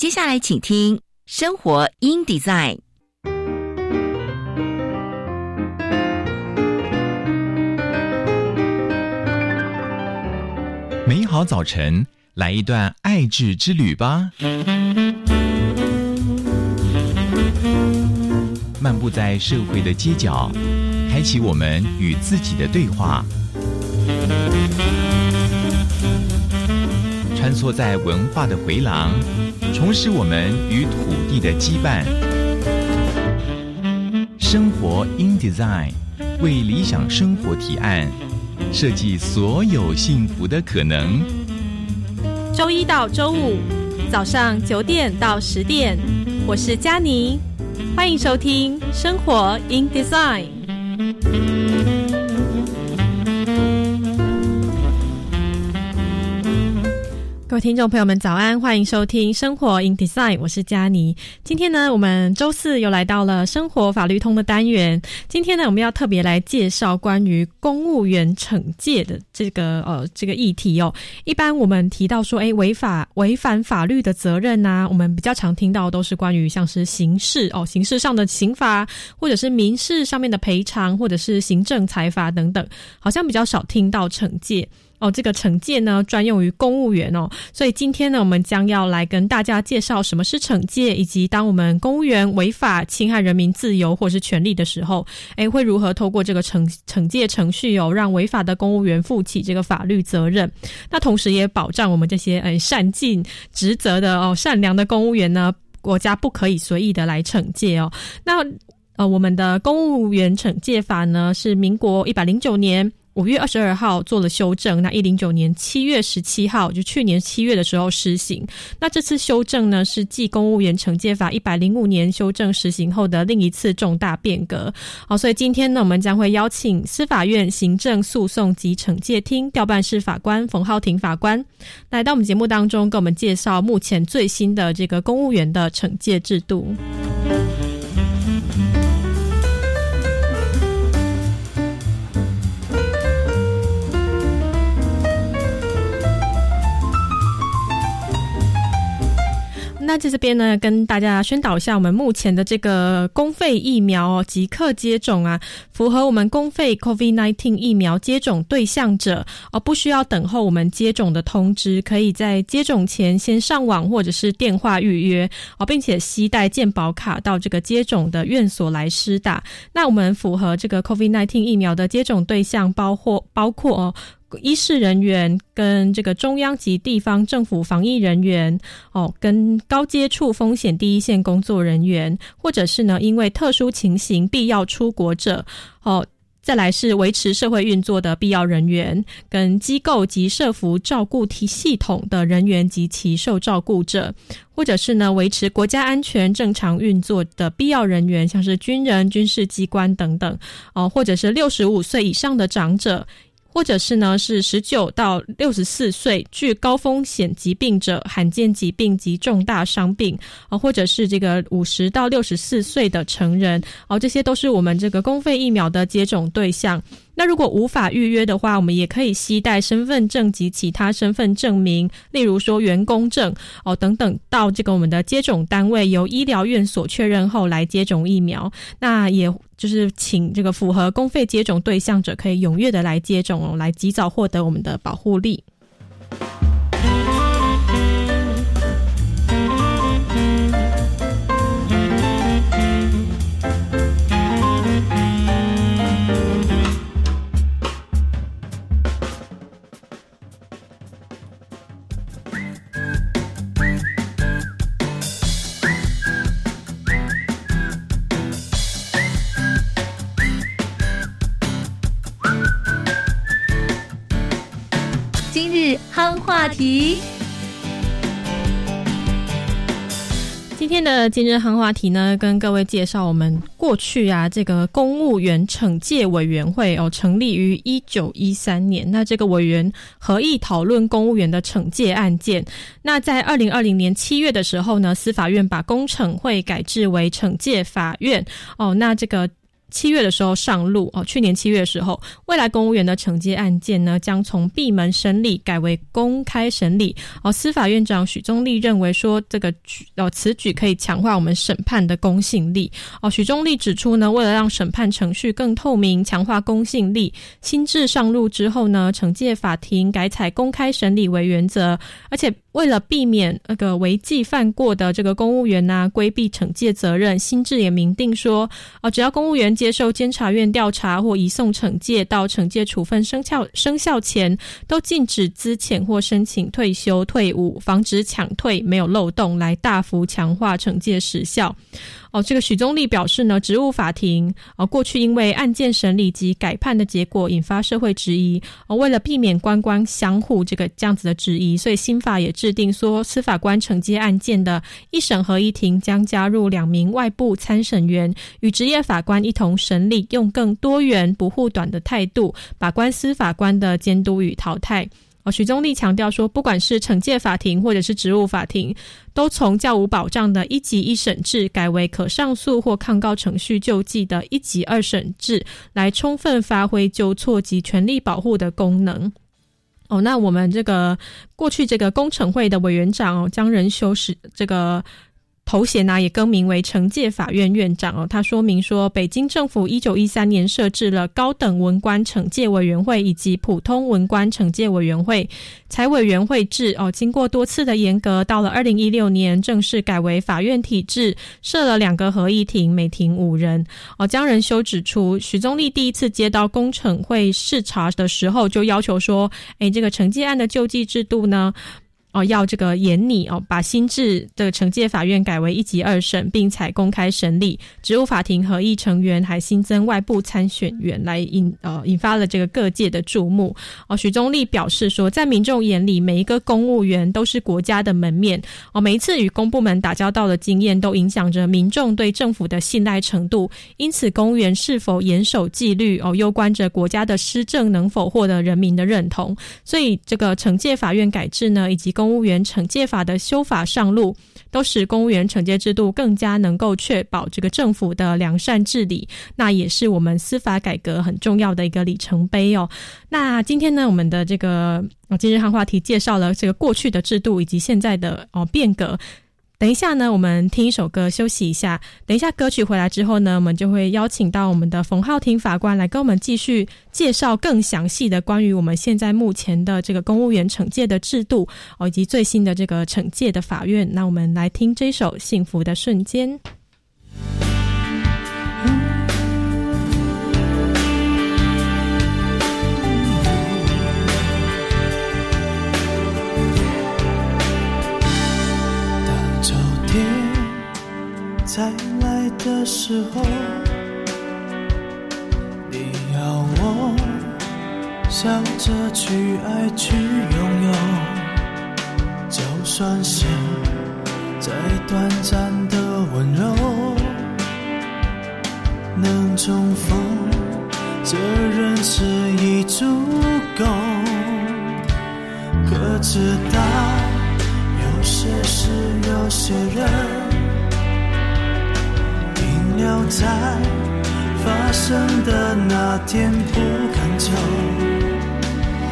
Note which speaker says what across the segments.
Speaker 1: 接下来，请听《生活 in Design》。
Speaker 2: 美好早晨，来一段爱智之旅吧！漫步在社会的街角，开启我们与自己的对话。穿梭在文化的回廊，重拾我们与土地的羁绊。生活 in design，为理想生活提案，设计所有幸福的可能。
Speaker 3: 周一到周五早上九点到十点，我是佳妮，欢迎收听生活 in design。各位听众朋友们，早安！欢迎收听《生活 in Design》，我是佳妮。今天呢，我们周四又来到了生活法律通的单元。今天呢，我们要特别来介绍关于公务员惩戒的这个呃这个议题哦。一般我们提到说，哎，违法违反法律的责任呐，我们比较常听到都是关于像是刑事哦，刑事上的刑罚，或者是民事上面的赔偿，或者是行政裁罚等等，好像比较少听到惩戒。哦，这个惩戒呢专用于公务员哦，所以今天呢，我们将要来跟大家介绍什么是惩戒，以及当我们公务员违法侵害人民自由或是权利的时候，哎，会如何透过这个惩惩戒程序哦，让违法的公务员负起这个法律责任？那同时也保障我们这些哎善尽职责的哦善良的公务员呢，国家不可以随意的来惩戒哦。那呃，我们的公务员惩戒法呢，是民国一百零九年。五月二十二号做了修正，那一零九年七月十七号，就去年七月的时候施行。那这次修正呢，是继公务员惩戒法一百零五年修正实行后的另一次重大变革。好，所以今天呢，我们将会邀请司法院行政诉讼及惩戒厅调办室法官冯浩庭法官来到我们节目当中，给我们介绍目前最新的这个公务员的惩戒制度。那在这边呢，跟大家宣导一下，我们目前的这个公费疫苗哦，即刻接种啊，符合我们公费 COVID-19 疫苗接种对象者哦，不需要等候我们接种的通知，可以在接种前先上网或者是电话预约哦，并且携带健保卡到这个接种的院所来施打。那我们符合这个 COVID-19 疫苗的接种对象，包括包括哦。医事人员跟这个中央及地方政府防疫人员哦，跟高接触风险第一线工作人员，或者是呢因为特殊情形必要出国者哦，再来是维持社会运作的必要人员，跟机构及社服照顾体系统的人员及其受照顾者，或者是呢维持国家安全正常运作的必要人员，像是军人、军事机关等等哦，或者是六十五岁以上的长者。或者是呢，是十九到六十四岁具高风险疾病者、罕见疾病及重大伤病啊，或者是这个五十到六十四岁的成人哦，这些都是我们这个公费疫苗的接种对象。那如果无法预约的话，我们也可以携带身份证及其他身份证明，例如说员工证哦等等，到这个我们的接种单位由医疗院所确认后来接种疫苗。那也就是请这个符合公费接种对象者，可以踊跃的来接种哦，来及早获得我们的保护力。
Speaker 1: 话题，
Speaker 3: 今天的今日夯话题呢，跟各位介绍我们过去啊，这个公务员惩戒委员会哦，成立于一九一三年。那这个委员合议讨论公务员的惩戒案件。那在二零二零年七月的时候呢，司法院把工惩会改制为惩戒法院哦。那这个。七月的时候上路哦，去年七月的时候，未来公务员的惩戒案件呢，将从闭门审理改为公开审理哦。司法院长许宗立认为说，这个举哦此举可以强化我们审判的公信力哦。许宗立指出呢，为了让审判程序更透明，强化公信力，新制上路之后呢，惩戒法庭改采公开审理为原则，而且。为了避免那个违纪犯过的这个公务员呐，规避惩戒责任，新制也明定说，哦，只要公务员接受监察院调查或移送惩戒到惩戒处分生效生效前，都禁止资遣或申请退休退伍，防止抢退，没有漏洞，来大幅强化惩戒时效。哦，这个许宗立表示呢，职务法庭哦，过去因为案件审理及改判的结果引发社会质疑，哦，为了避免官官相护这个这样子的质疑，所以新法也制定说，司法官承接案件的一审合一庭将加入两名外部参审员，与职业法官一同审理，用更多元不护短的态度，把关司法官的监督与淘汰。哦，许宗立强调说，不管是惩戒法庭或者是职务法庭，都从较无保障的一级一审制改为可上诉或抗告程序救济的一级二审制，来充分发挥纠错及权利保护的功能。哦，那我们这个过去这个工程会的委员长哦，江仁修是这个。头衔呢也更名为惩戒法院院长哦。他说明说，北京政府一九一三年设置了高等文官惩戒委员会以及普通文官惩戒委员会，财委员会制哦。经过多次的严格，到了二零一六年正式改为法院体制，设了两个合议庭，每庭五人哦。江仁修指出，许宗立第一次接到工程会视察的时候，就要求说，哎，这个惩戒案的救济制度呢？哦，要这个严拟哦，把新制的惩戒法院改为一级二审，并采公开审理。职务法庭合议成员还新增外部参选员，来引呃引发了这个各界的注目。哦，许宗立表示说，在民众眼里，每一个公务员都是国家的门面。哦，每一次与公部门打交道的经验，都影响着民众对政府的信赖程度。因此，公务员是否严守纪律，哦，攸关着国家的施政能否获得人民的认同。所以，这个惩戒法院改制呢，以及公务员惩戒法的修法上路，都使公务员惩戒制度更加能够确保这个政府的良善治理。那也是我们司法改革很重要的一个里程碑哦。那今天呢，我们的这个今日汉话题介绍了这个过去的制度以及现在的哦变革。等一下呢，我们听一首歌休息一下。等一下歌曲回来之后呢，我们就会邀请到我们的冯浩庭法官来跟我们继续介绍更详细的关于我们现在目前的这个公务员惩戒的制度哦，以及最新的这个惩戒的法院。那我们来听这首《幸福的瞬间》。
Speaker 4: 再来的时候，你要我笑着去爱去拥有，就算是再短暂的温柔，能重逢这人世已足够。可知道，有些事，有些人。要在发生的那天不敢走，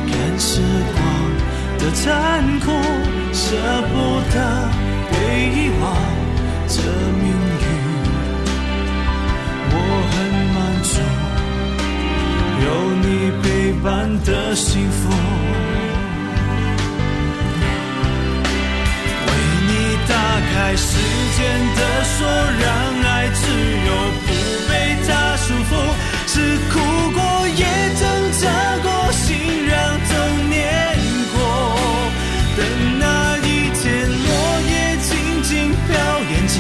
Speaker 4: 看时光的残酷，舍不得被遗忘这命运。我很满足，有你陪伴的幸福。为你打开时间的锁，让自由。不被他束缚，是哭过也挣扎过，心让痛碾过。等那一天落叶静静飘眼前，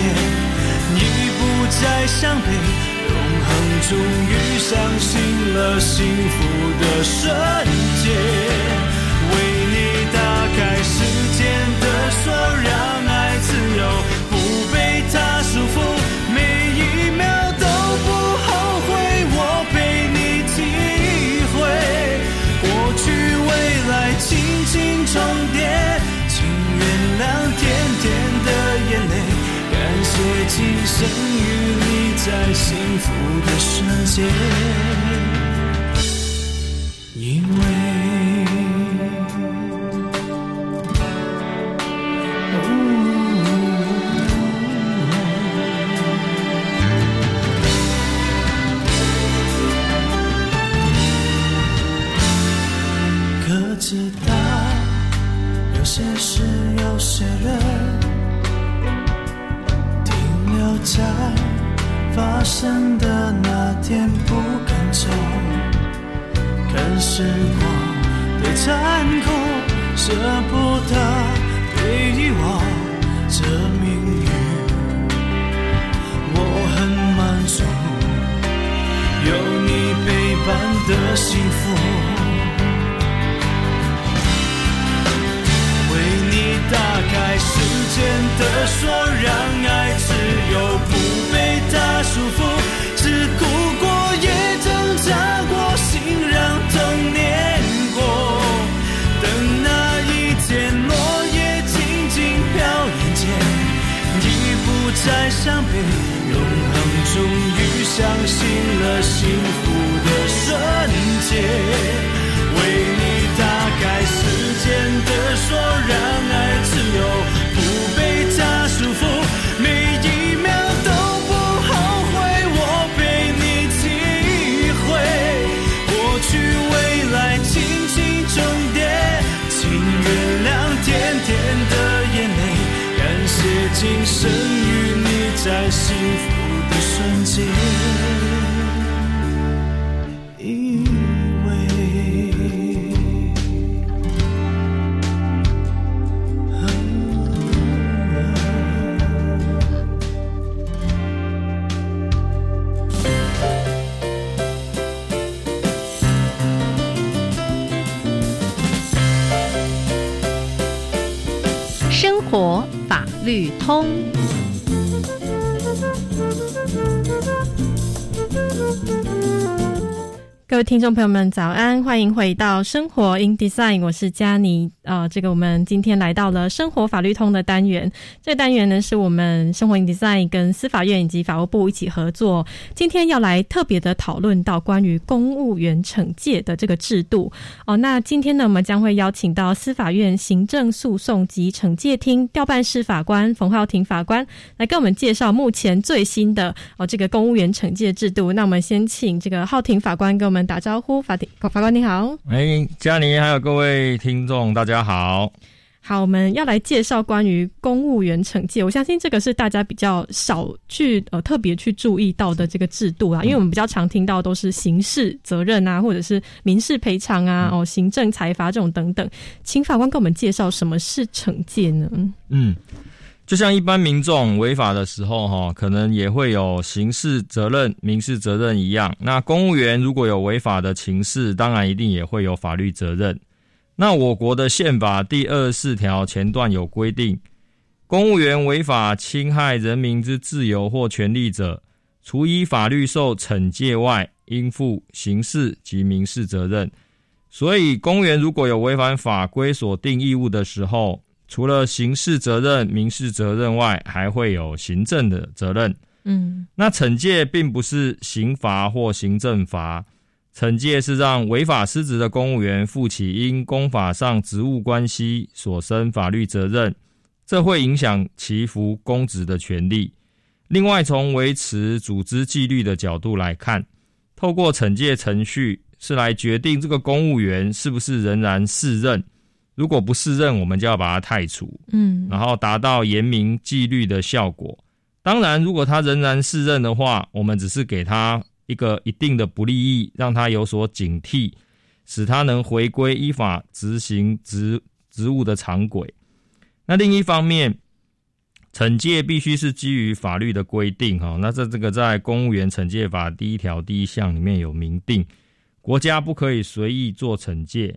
Speaker 4: 已不再伤悲，永恒终于相信了幸福的瞬间。为你打开时间的锁，贴近生与你在幸福的瞬间生的那天，不肯走。看时光的残酷，舍不得被遗忘这命运，我很满足，有你陪伴的幸福。打开时间的锁，让爱自由，不被它束缚。只哭过，也挣扎过，心让痛碾过。等那一天，落叶静静飘眼前，已不再伤悲，永恒终于相信了幸福的瞬间。为你时间的说，让爱自由，不被它束缚。每一秒都不后悔，我陪你体会。过去未来轻轻重叠，请原谅甜甜的眼泪。感谢今生与你在幸福的瞬间。
Speaker 1: 绿通
Speaker 3: 位听众朋友们，早安！欢迎回到生活 in design，我是佳妮。呃，这个我们今天来到了生活法律通的单元。这个单元呢，是我们生活 in design 跟司法院以及法务部一起合作。今天要来特别的讨论到关于公务员惩戒的这个制度。哦，那今天呢，我们将会邀请到司法院行政诉讼及惩戒厅调办室法官冯浩庭法官来跟我们介绍目前最新的哦这个公务员惩戒制度。那我们先请这个浩庭法官跟我们打招呼。法庭法官你好。
Speaker 5: 哎，佳妮，还有各位听众，大家好。
Speaker 3: 好，我们要来介绍关于公务员惩戒。我相信这个是大家比较少去呃特别去注意到的这个制度啊，因为我们比较常听到都是刑事责任啊，或者是民事赔偿啊，哦，行政裁罚这种等等。请法官给我们介绍什么是惩戒呢？
Speaker 5: 嗯，就像一般民众违法的时候，哈，可能也会有刑事责任、民事责任一样。那公务员如果有违法的情事，当然一定也会有法律责任。那我国的宪法第二十四条前段有规定，公务员违法侵害人民之自由或权利者，除依法律受惩戒外，应负刑事及民事责任。所以，公务员如果有违反法规所定义务的时候，除了刑事责任、民事责任外，还会有行政的责任。
Speaker 3: 嗯，
Speaker 5: 那惩戒并不是刑罚或行政罚，惩戒是让违法失职的公务员负起因公法上职务关系所生法律责任，这会影响其服公职的权利。另外，从维持组织纪律的角度来看，透过惩戒程序是来决定这个公务员是不是仍然适任。如果不适任，我们就要把他汰除，
Speaker 3: 嗯，
Speaker 5: 然后达到严明纪律的效果。当然，如果他仍然适任的话，我们只是给他一个一定的不利益，让他有所警惕，使他能回归依法执行职职务的常轨。那另一方面，惩戒必须是基于法律的规定，哈。那这这个在公务员惩戒法第一条第一项里面有明定，国家不可以随意做惩戒，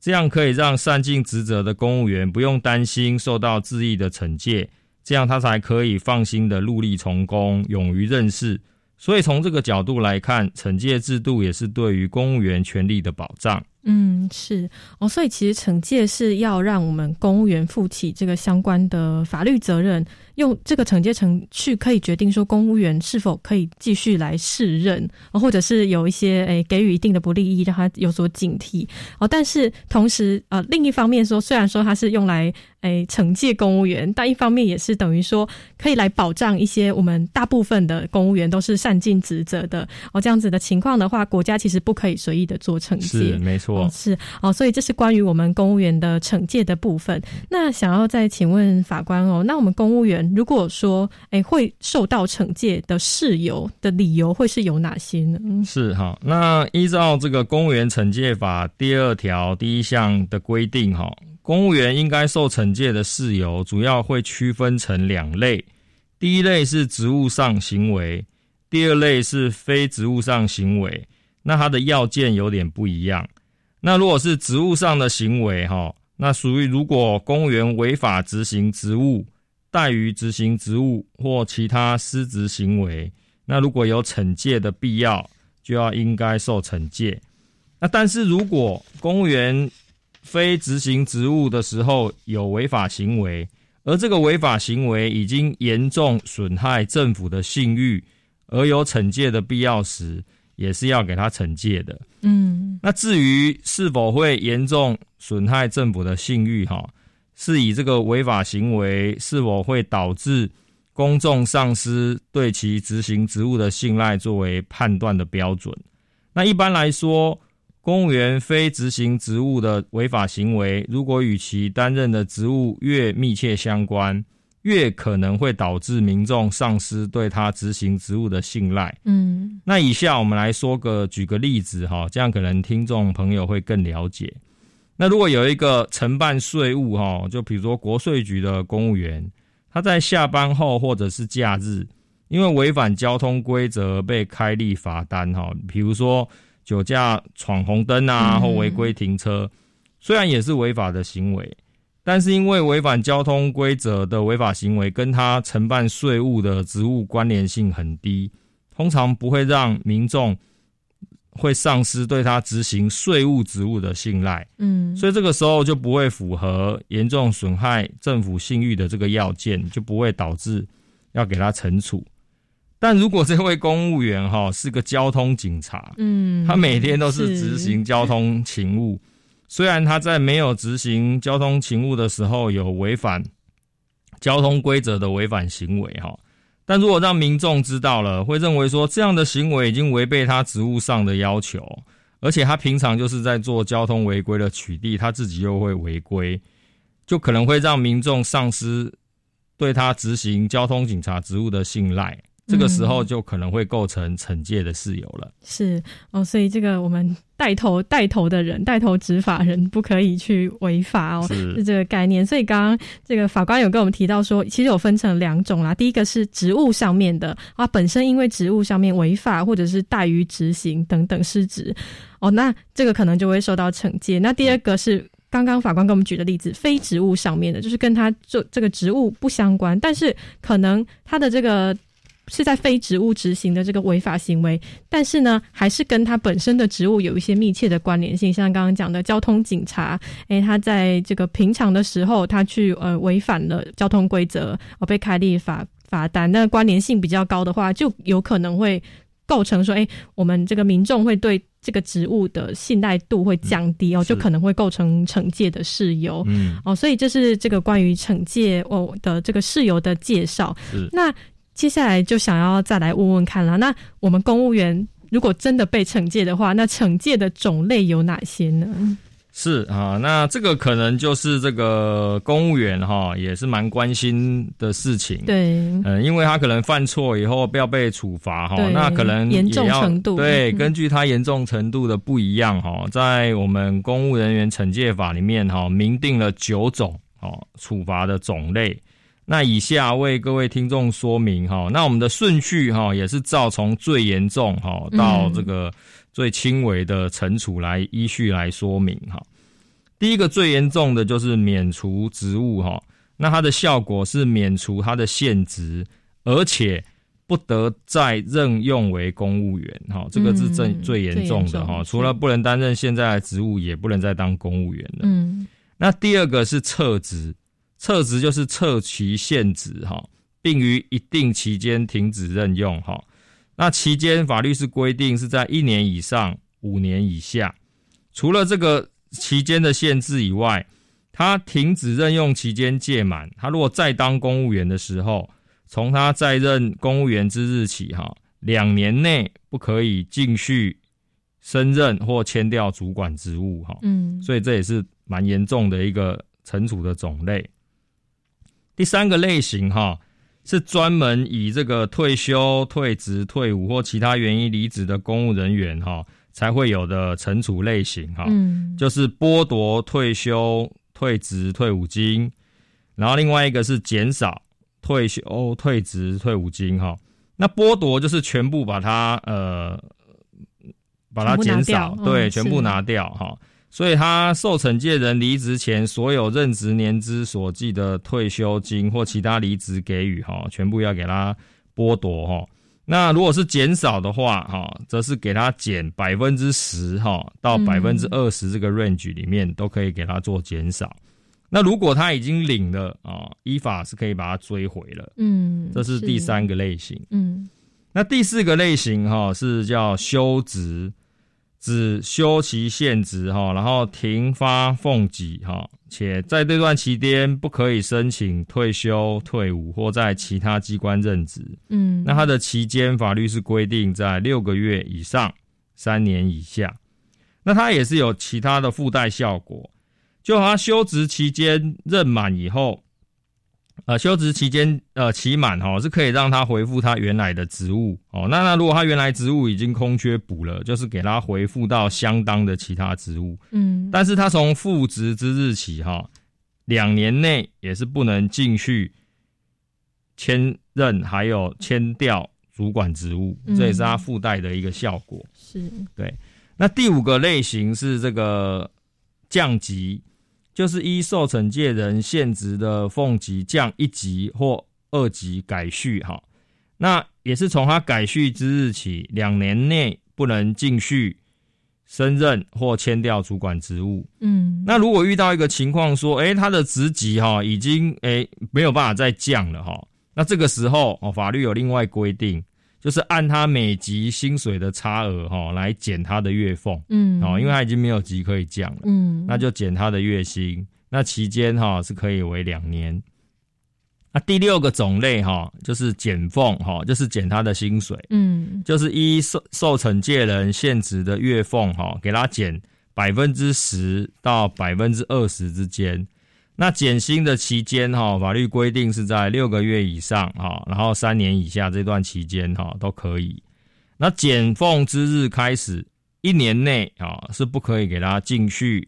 Speaker 5: 这样可以让善尽职责的公务员不用担心受到恣意的惩戒。这样他才可以放心的戮力从公，勇于任事。所以从这个角度来看，惩戒制度也是对于公务员权利的保障。
Speaker 3: 嗯，是哦，所以其实惩戒是要让我们公务员负起这个相关的法律责任，用这个惩戒程序可以决定说公务员是否可以继续来试任，或者是有一些诶给予一定的不利益，让他有所警惕哦。但是同时呃，另一方面说，虽然说它是用来诶惩戒公务员，但一方面也是等于说可以来保障一些我们大部分的公务员都是善尽职责的哦。这样子的情况的话，国家其实不可以随意的做惩戒，
Speaker 5: 是没错，
Speaker 3: 是哦。所以这是关于我们公务员的惩戒的部分。那想要再请问法官哦，那我们公务员如果说诶会受到惩戒的事由的理由会是有哪些呢？
Speaker 5: 是哈。那依照这个公务员惩戒法第二条第一项的规定哈，公务员应该受惩戒的事由主要会区分成两类，第一类是职务上行为，第二类是非职务上行为。那它的要件有点不一样。那如果是职务上的行为哈。那属于如果公务员违法执行职务、怠于执行职务或其他失职行为，那如果有惩戒的必要，就要应该受惩戒。那但是如果公务员非执行职务的时候有违法行为，而这个违法行为已经严重损害政府的信誉，而有惩戒的必要时，也是要给他惩戒的。
Speaker 3: 嗯，
Speaker 5: 那至于是否会严重损害政府的信誉，哈，是以这个违法行为是否会导致公众丧失对其执行职务的信赖作为判断的标准。那一般来说，公务员非执行职务的违法行为，如果与其担任的职务越密切相关。越可能会导致民众丧失对他执行职务的信赖。
Speaker 3: 嗯，
Speaker 5: 那以下我们来说个举个例子哈，这样可能听众朋友会更了解。那如果有一个承办税务哈，就比如说国税局的公务员，他在下班后或者是假日，因为违反交通规则被开立罚单哈，比如说酒驾闯红灯啊，或违规停车，虽然也是违法的行为。但是因为违反交通规则的违法行为跟他承办税务的职务关联性很低，通常不会让民众会丧失对他执行税务职务的信赖。
Speaker 3: 嗯，
Speaker 5: 所以这个时候就不会符合严重损害政府信誉的这个要件，就不会导致要给他惩处。但如果这位公务员哈是个交通警察，
Speaker 3: 嗯，
Speaker 5: 他每天都是执行交通勤务。虽然他在没有执行交通勤务的时候有违反交通规则的违反行为哈，但如果让民众知道了，会认为说这样的行为已经违背他职务上的要求，而且他平常就是在做交通违规的取缔，他自己又会违规，就可能会让民众丧失对他执行交通警察职务的信赖。这个时候就可能会构成惩戒的事由了。
Speaker 3: 是哦，所以这个我们带头带头的人，带头执法人不可以去违法哦，是这个概念。所以刚刚这个法官有跟我们提到说，其实有分成两种啦。第一个是职务上面的啊，本身因为职务上面违法或者是怠于执行等等失职哦，那这个可能就会受到惩戒。那第二个是刚刚法官给我们举的例子，非职务上面的，就是跟他做这个职务不相关，但是可能他的这个。是在非职务执行的这个违法行为，但是呢，还是跟他本身的职务有一些密切的关联性。像刚刚讲的交通警察，诶，他在这个平常的时候，他去呃违反了交通规则，哦，被开立罚罚单，那关联性比较高的话，就有可能会构成说，诶，我们这个民众会对这个职务的信赖度会降低哦，就可能会构成惩戒的事由。
Speaker 5: 嗯，
Speaker 3: 哦，所以这是这个关于惩戒哦的这个事由的介绍。那。接下来就想要再来问问看了，那我们公务员如果真的被惩戒的话，那惩戒的种类有哪些呢？
Speaker 5: 是啊，那这个可能就是这个公务员哈，也是蛮关心的事情。
Speaker 3: 对，
Speaker 5: 嗯，因为他可能犯错以后不要被处罚哈，那可能
Speaker 3: 严重程度
Speaker 5: 对，根据他严重程度的不一样哈，在我们公务人员惩戒法里面哈，明定了九种哦处罚的种类。那以下为各位听众说明哈，那我们的顺序哈也是照从最严重哈到这个最轻微的惩处来依序来说明哈。第一个最严重的就是免除职务哈，那它的效果是免除他的现职，而且不得再任用为公务员哈，这个是最最严重的哈，除了不能担任现在的职务，也不能再当公务员了。
Speaker 3: 嗯，
Speaker 5: 那第二个是撤职。撤职就是撤其现职，哈，并于一定期间停止任用哈。那期间法律是规定是在一年以上五年以下。除了这个期间的限制以外，他停止任用期间届满，他如果再当公务员的时候，从他在任公务员之日起哈，两年内不可以继续升任或迁调主管职务哈。
Speaker 3: 嗯，
Speaker 5: 所以这也是蛮严重的一个惩处的种类。第三个类型哈，是专门以这个退休、退职、退伍或其他原因离职的公务人员哈，才会有的惩处类型哈，
Speaker 3: 嗯，
Speaker 5: 就是剥夺退休、退职、退伍金，然后另外一个是减少退休、退职、退伍金哈。那剥夺就是全部把它呃，把它减少，对，全部拿掉哈。所以他受惩戒人离职前所有任职年资所计的退休金或其他离职给予哈，全部要给他剥夺哈。那如果是减少的话哈，则是给他减百分之十哈到百分之二十这个 range 里面都可以给他做减少。那如果他已经领了啊，依法是可以把它追回了。
Speaker 3: 嗯，
Speaker 5: 这是第三个类型。
Speaker 3: 嗯，
Speaker 5: 那第四个类型哈是叫休职。指休其现职哈，然后停发俸给哈，且在这段期间不可以申请退休、退伍或在其他机关任职。
Speaker 3: 嗯，
Speaker 5: 那它的期间法律是规定在六个月以上三年以下。那它也是有其他的附带效果，就他休职期间任满以后。呃，休职期间呃期满哈，是可以让他回复他原来的职务哦。那那如果他原来职务已经空缺补了，就是给他回复到相当的其他职务。
Speaker 3: 嗯，
Speaker 5: 但是他从复职之日起哈，两年内也是不能继续签任还有签调主管职务，这也是他附带的一个效果。
Speaker 3: 是
Speaker 5: 对。那第五个类型是这个降级。就是依受惩戒人现职的俸级降一级或二级改序哈，那也是从他改序之日起两年内不能继续升任或迁调主管职务。
Speaker 3: 嗯，
Speaker 5: 那如果遇到一个情况说，哎，他的职级哈已经哎没有办法再降了哈，那这个时候哦，法律有另外规定。就是按他每级薪水的差额哈来减他的月俸，
Speaker 3: 嗯，
Speaker 5: 哦，因为他已经没有级可以降了，
Speaker 3: 嗯，
Speaker 5: 那就减他的月薪，那期间哈是可以为两年。那第六个种类哈就是减俸哈，就是减他的薪水，
Speaker 3: 嗯，
Speaker 5: 就是依受受惩戒人现职的月俸哈，给他减百分之十到百分之二十之间。那减薪的期间哈，法律规定是在六个月以上哈，然后三年以下这段期间哈都可以。那减俸之日开始一年内啊是不可以给他继续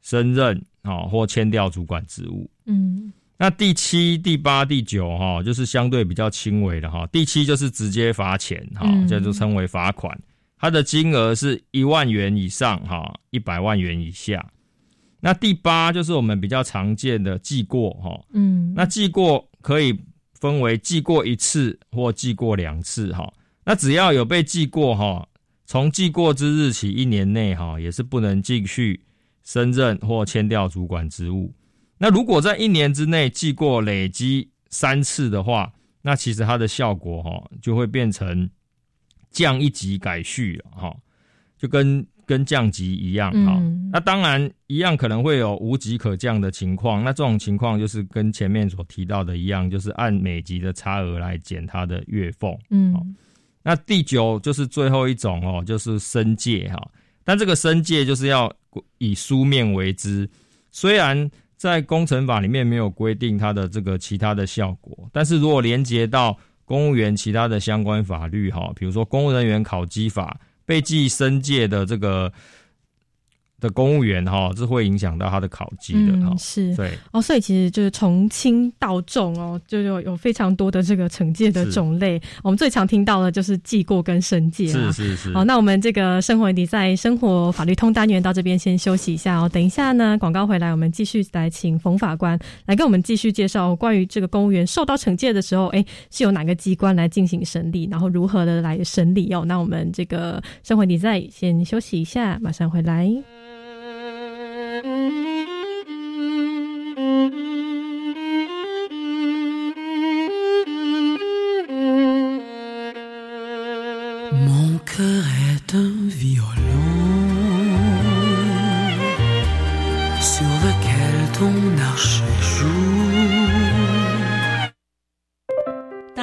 Speaker 5: 升任啊或迁调主管职务。
Speaker 3: 嗯，
Speaker 5: 那第七、第八、第九哈就是相对比较轻微的哈。第七就是直接罚钱哈，这就称为罚款，它的金额是一万元以上哈，一百万元以下。那第八就是我们比较常见的记过哈，
Speaker 3: 嗯，
Speaker 5: 那记过可以分为记过一次或记过两次哈。那只要有被记过哈，从记过之日起一年内哈，也是不能继续升任或迁调主管职务。那如果在一年之内记过累积三次的话，那其实它的效果哈就会变成降一级改序哈，就跟。跟降级一样哈，那当然一样可能会有无级可降的情况。那这种情况就是跟前面所提到的一样，就是按每级的差额来减它的月俸。
Speaker 3: 嗯，
Speaker 5: 那第九就是最后一种哦，就是申诫哈。但这个申诫就是要以书面为之，虽然在工程法里面没有规定它的这个其他的效果，但是如果连接到公务员其他的相关法律哈，比如说公务人员考绩法。被寄生界的这个。的公务员哈，这会影响到他的考绩的哈。
Speaker 3: 是，
Speaker 5: 对
Speaker 3: 哦，所以其实就是从轻到重哦，就有有非常多的这个惩戒的种类。我们最常听到的就是记过跟申诫
Speaker 5: 是是是。
Speaker 3: 好，那我们这个生活题在生活法律通单元到这边先休息一下哦。等一下呢，广告回来，我们继续来请冯法官来跟我们继续介绍关于这个公务员受到惩戒的时候，哎，是由哪个机关来进行审理，然后如何的来审理哦。那我们这个生活你在先休息一下，马上回来。
Speaker 6: Mm-hmm.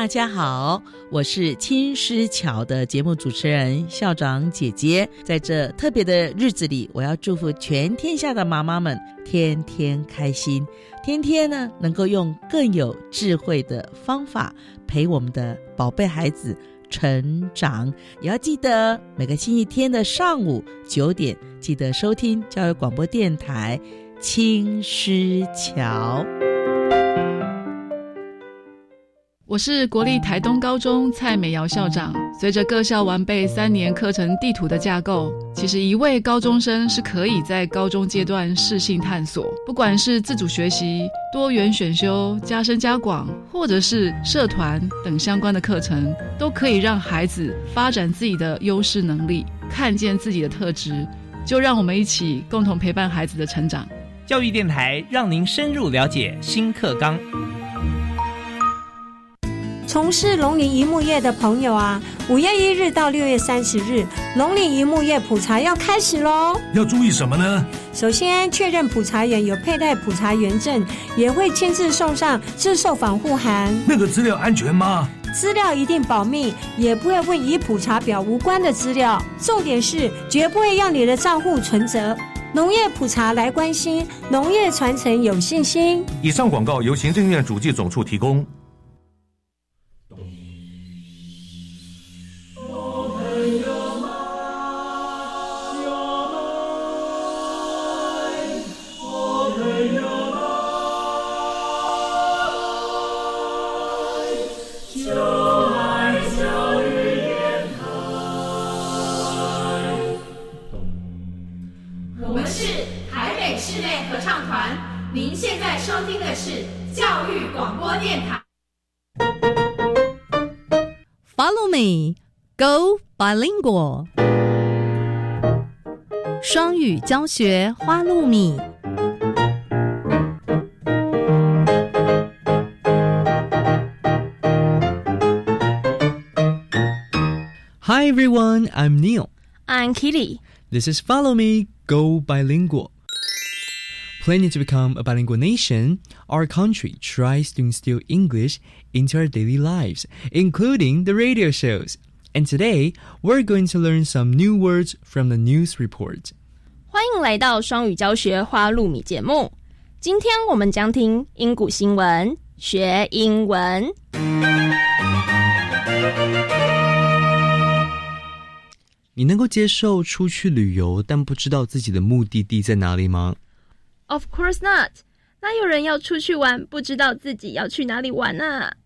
Speaker 7: 大家好，我是青狮桥的节目主持人校长姐姐。在这特别的日子里，我要祝福全天下的妈妈们天天开心，天天呢能够用更有智慧的方法陪我们的宝贝孩子成长。也要记得每个星期天的上午九点，记得收听教育广播电台青狮桥。
Speaker 8: 我是国立台东高中蔡美瑶校长。随着各校完备三年课程地图的架构，其实一位高中生是可以在高中阶段适性探索，不管是自主学习、多元选修、加深加广，或者是社团等相关的课程，都可以让孩子发展自己的优势能力，看见自己的特质。就让我们一起共同陪伴孩子的成长。
Speaker 9: 教育电台让您深入了解新课纲。
Speaker 10: 从事农林一牧业的朋友啊，五月一日到六月三十日，农林一牧业普查要开始喽。
Speaker 11: 要注意什么呢？
Speaker 10: 首先确认普查员有佩戴普查员证，也会亲自送上自售防护函。
Speaker 11: 那个资料安全吗？
Speaker 10: 资料一定保密，也不会问与普查表无关的资料。重点是绝不会要你的账户存折。农业普查来关心，农业传承有信心。
Speaker 11: 以上广告由行政院主计总处提供。
Speaker 1: Follow me, go bilingual。双语教学花露米。
Speaker 12: Hi everyone, I'm Neil.
Speaker 13: I'm Kitty.
Speaker 12: This is Follow Me, Go Bilingual. Planning to become a bilingual nation, our country tries to instill English into our daily lives, including the radio shows. And today, we're going to learn some new words from the news report.
Speaker 13: 欢迎来到双语教学花露米节目。今天我们将听英古新闻，学英文。
Speaker 12: 你能够接受出去旅游，但不知道自己的目的地在哪里吗？
Speaker 13: Of course not。哪有人要出去玩，不知道自己要去哪里玩啊？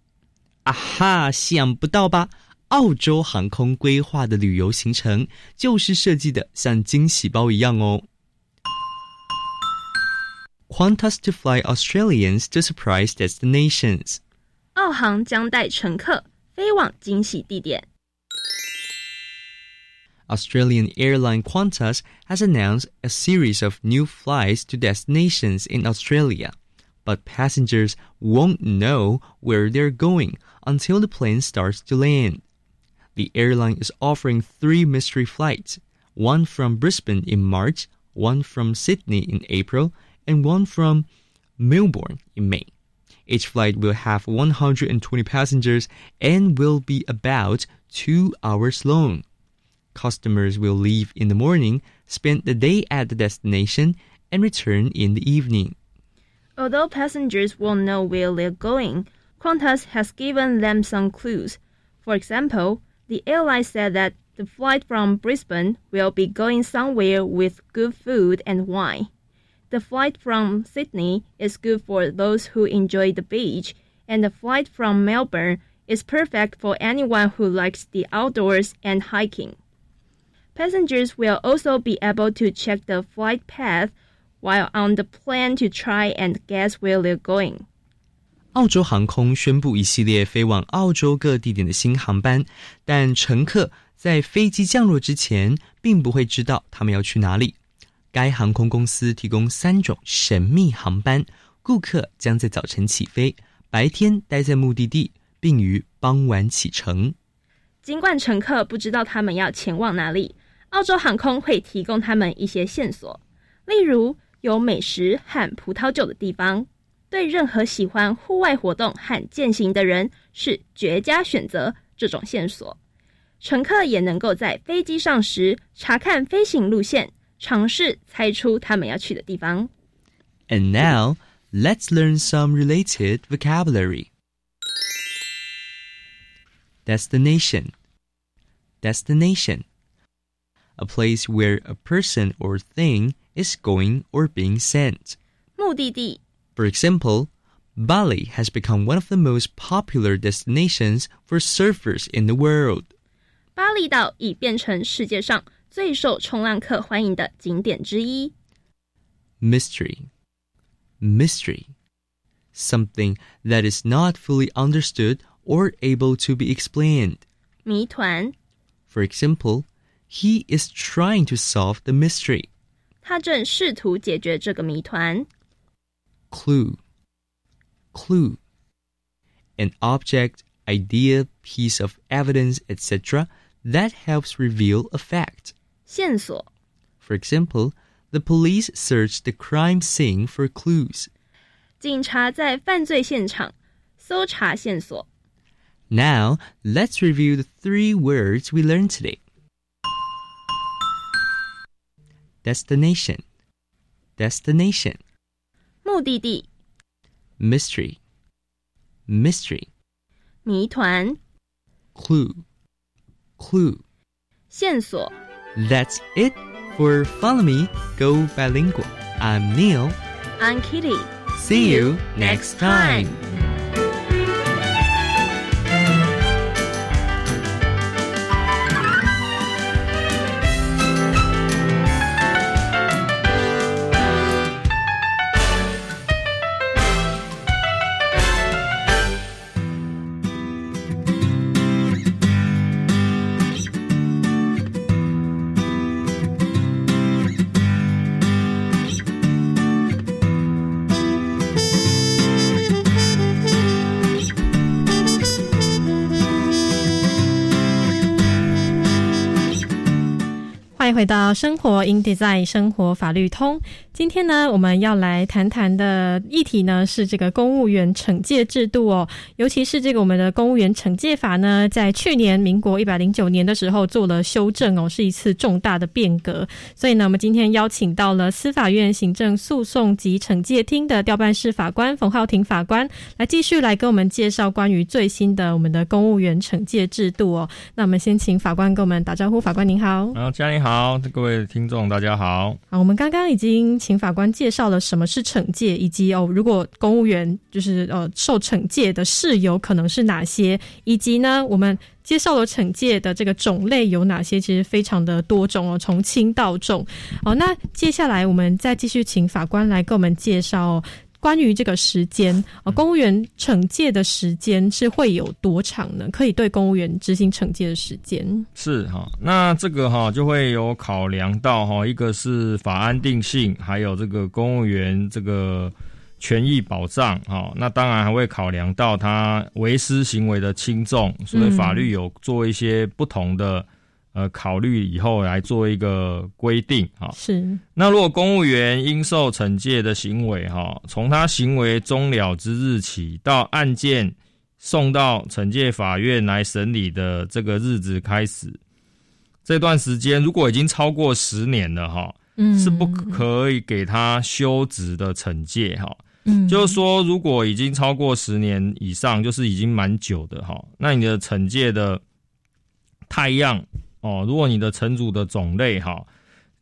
Speaker 12: 啊哈，想不到吧？澳洲航空规划的旅游行程就是设计的像惊喜包一样哦。Qantas to fly Australians to surprise destinations。
Speaker 13: 澳航将带乘客飞往惊喜地点。
Speaker 12: Australian airline Qantas has announced a series of new flights to destinations in Australia, but passengers won't know where they're going until the plane starts to land. The airline is offering three mystery flights one from Brisbane in March, one from Sydney in April, and one from Melbourne in May. Each flight will have 120 passengers and will be about two hours long. Customers will leave in the morning, spend the day at the destination, and return in the evening.
Speaker 13: Although passengers won't know where they're going, Qantas has given them some clues. For example, the airline said that the flight from Brisbane will be going somewhere with good food and wine. The flight from Sydney is good for those who enjoy the beach, and the flight from Melbourne is perfect for anyone who likes the outdoors and hiking. Passengers will also be able to check the flight path while on the plane to try and guess where they're going.
Speaker 12: 澳洲航空宣布一系列飞往澳洲各地点的新航班，但乘客在飞机降落之前并不会知道他们要去哪里。该航空公司提供三种神秘航班，顾客将在早晨起飞，白天待在目的地，并于傍晚启程。
Speaker 13: 尽管乘客不知道他们要前往哪里，澳洲航空会提供他们一些线索，例如有美食和葡萄酒的地方，对任何喜欢户外活动和健行的人是绝佳选择。这种线索，乘客也能够在飞机上时查看飞行路线，尝试猜出他们要去的地方。
Speaker 12: And now, let's learn some related vocabulary. Destination. Destination. A place where a person or thing is going or being sent.
Speaker 13: 目的地
Speaker 12: For example, Bali has become one of the most popular destinations for surfers in the world.
Speaker 13: 巴厘岛已变成世界上最受冲浪客欢迎的景点之一。
Speaker 12: Mystery. Mystery. Something that is not fully understood or able to be explained.
Speaker 13: 谜团，
Speaker 12: For example, he is trying to solve the mystery.
Speaker 13: 他正试图解决这个谜团。
Speaker 12: Clue. Clue. An object, idea, piece of evidence, etc. that helps reveal a fact.
Speaker 13: 线索，
Speaker 12: For example, the police searched the crime scene for clues.
Speaker 13: 警察在犯罪现场搜查线索。
Speaker 12: Now, let's review the three words we learned today. Destination. Destination.
Speaker 13: 目的地、
Speaker 12: Mystery. Mystery.
Speaker 13: 谜团、
Speaker 12: Clue. Clue.
Speaker 13: 线索。
Speaker 12: That's it for Follow Me, Go Bilingual. I'm Neil.
Speaker 13: I'm Kitty.
Speaker 12: See you next time.
Speaker 3: 回到生活 in design 生活法律通。今天呢，我们要来谈谈的议题呢是这个公务员惩戒制度哦，尤其是这个我们的公务员惩戒法呢，在去年民国一百零九年的时候做了修正哦，是一次重大的变革。所以呢，我们今天邀请到了司法院行政诉讼及惩戒厅的调办室法官冯浩庭法官，来继续来跟我们介绍关于最新的我们的公务员惩戒制度哦。那我们先请法官跟我们打招呼，法官您好。
Speaker 5: 啊，嘉玲好，各位听众大家好。
Speaker 3: 好，我们刚刚已经请法官介绍了什么是惩戒，以及哦，如果公务员就是呃受惩戒的事由可能是哪些，以及呢，我们介绍了惩戒的这个种类有哪些，其实非常的多种哦，从轻到重。哦，那接下来我们再继续请法官来给我们介绍、关于这个时间，呃，公务员惩戒的时间是会有多长呢？可以对公务员执行惩戒的时间
Speaker 5: 是哈，那这个哈就会有考量到哈，一个是法安定性，还有这个公务员这个权益保障哈，那当然还会考量到他违失行为的轻重，所以法律有做一些不同的。呃，考虑以后来做一个规定哈。
Speaker 3: 是。
Speaker 5: 那如果公务员应受惩戒的行为哈，从他行为终了之日起到案件送到惩戒法院来审理的这个日子开始，这段时间如果已经超过十年了哈，
Speaker 3: 嗯，
Speaker 5: 是不可以给他休职的惩戒哈。
Speaker 3: 嗯，
Speaker 5: 就是说，如果已经超过十年以上，就是已经蛮久的哈，那你的惩戒的太阳。哦，如果你的惩处的种类哈，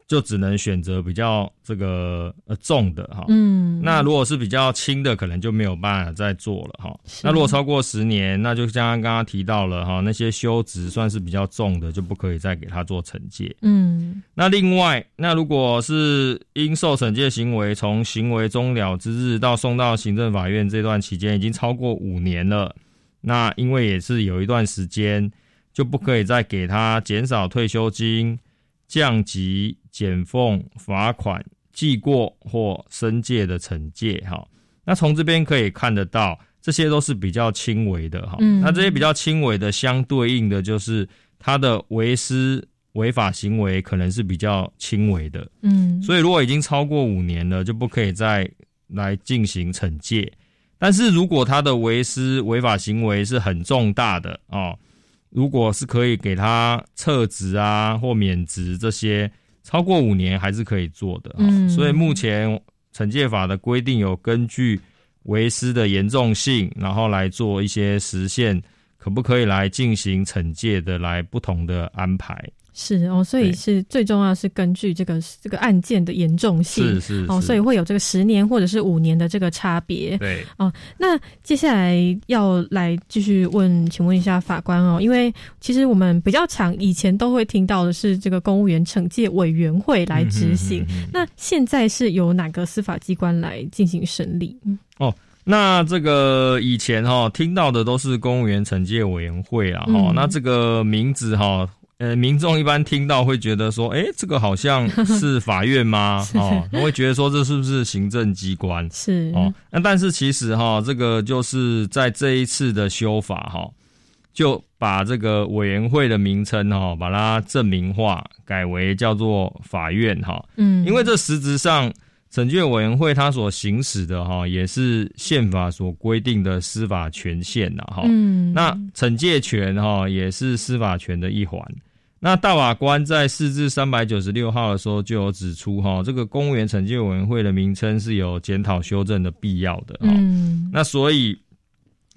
Speaker 5: 就只能选择比较这个呃重的哈。
Speaker 3: 嗯，
Speaker 5: 那如果是比较轻的，可能就没有办法再做了哈。那如果超过十年，那就像刚刚提到了哈，那些修职算是比较重的，就不可以再给他做惩戒。
Speaker 3: 嗯，
Speaker 5: 那另外，那如果是因受惩戒行为从行为终了之日到送到行政法院这段期间已经超过五年了，那因为也是有一段时间。就不可以再给他减少退休金、降级、减俸、罚款、记过或申诫的惩戒。哈，那从这边可以看得到，这些都是比较轻微的哈。
Speaker 3: 嗯
Speaker 5: 那这些比较轻微的，相对应的就是他的违失违法行为可能是比较轻微的。
Speaker 3: 嗯，
Speaker 5: 所以如果已经超过五年了，就不可以再来进行惩戒。但是如果他的违失违法行为是很重大的哦，如果是可以给他撤职啊或免职这些，超过五年还是可以做的、所以目前惩戒法的规定有根据为师的严重性，然后来做一些实现可不可以来进行惩戒的来不同的安排。
Speaker 3: 是哦，所以是最重要是根据这个这个案件的严重性，
Speaker 5: 是是
Speaker 3: 哦，所以会有这个十年或者是五年的这个差别。
Speaker 5: 对。
Speaker 3: 哦，那接下来要来继续问，请问一下法官哦，因为其实我们比较常以前都会听到的是这个公务员惩戒委员会来执行，
Speaker 5: 嗯
Speaker 3: 那现在是由哪个司法机关来进行审理？
Speaker 5: 哦，那这个以前哈、听到的都是公务员惩戒委员会啊，哈、
Speaker 3: 嗯。
Speaker 5: 那这个名字哈、呃，民众一般听到会觉得说，哎，这个好像是法院吗？哦，他会觉得说这是不是行政机关？
Speaker 3: 是
Speaker 5: 哦，那但是其实哈、这个就是在这一次的修法哈、就把这个委员会的名称哈、把它正名化，改为叫做法院哈、
Speaker 3: 嗯
Speaker 5: 因为这实质上惩戒委员会它所行使的哈、也是宪法所规定的司法权限呐哈。
Speaker 3: 嗯
Speaker 5: 那惩戒权哈、也是司法权的一环。那大法官在释字三百九十六号的时候就有指出哈、这个公务员惩戒委员会的名称是有检讨修正的必要的哈、
Speaker 3: 嗯
Speaker 5: 那所以，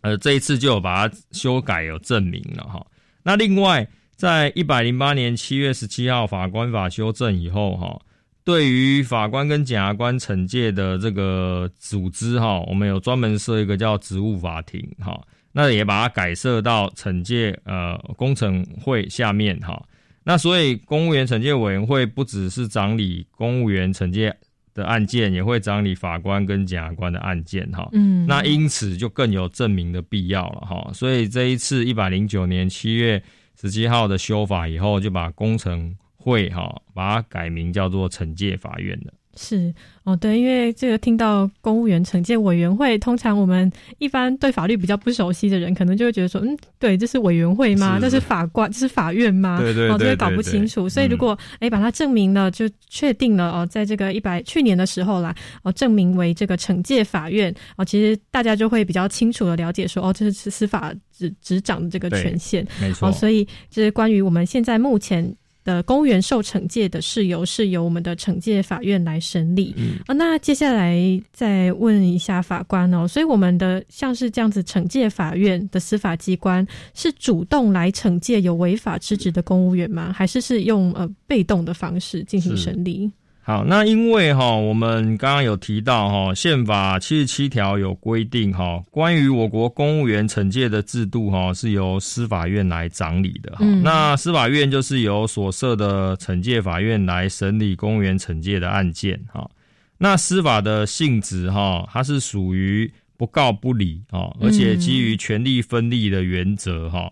Speaker 5: 呃，这一次就有把它修改有证明了哈。那另外，在一百零八年七月十七号法官法修正以后哈，对于法官跟检察官惩戒的这个组织哈，我们有专门设一个叫职务法庭哈，那也把它改设到惩戒呃工程会下面哈。那所以公务员惩戒委员会不只是掌理公务员惩戒的案件，也会掌理法官跟检察官的案件哈。
Speaker 3: 嗯
Speaker 5: 那因此就更有证明的必要了哈。所以这一次一百零九年七月十七号的修法以后，就把工程会哈把它改名叫做惩戒法院了。
Speaker 3: 是哦，对，因为这个听到公务员惩戒委员会，通常我们一般对法律比较不熟悉的人，可能就会觉得说，嗯，对，这是委员会吗？
Speaker 5: 是
Speaker 3: 这是法官，这是法院吗？
Speaker 5: 对对
Speaker 3: 哦，这
Speaker 5: 对
Speaker 3: 个搞不清楚。所以如果哎、把它证明了，就确定了哦，在这个一百去年的时候啦，哦，证明为这个惩戒法院哦，其实大家就会比较清楚的了解说，哦，这是司法执执掌的这个权限。
Speaker 5: 没错
Speaker 3: 哦，所以就是关于我们现在目前。的公务员受惩戒的事由是由我们的惩戒法院来审理。
Speaker 5: 嗯
Speaker 3: 啊，那接下来再问一下法官哦，所以我们的像是这样子惩戒法院的司法机关是主动来惩戒有违法之职的公务员吗？还是是用呃被动的方式进行
Speaker 5: 是
Speaker 3: 审理？
Speaker 5: 好，那因为哈，我们刚刚有提到哈，宪法七十七条有规定哈，关于我国公务员惩戒的制度哈，是由司法院来掌理的哈。
Speaker 3: 嗯
Speaker 5: 那司法院就是由所设的惩戒法院来审理公务员惩戒的案件哈。那司法的性质哈，它是属于不告不理啊，而且基于权力分立的原则哈。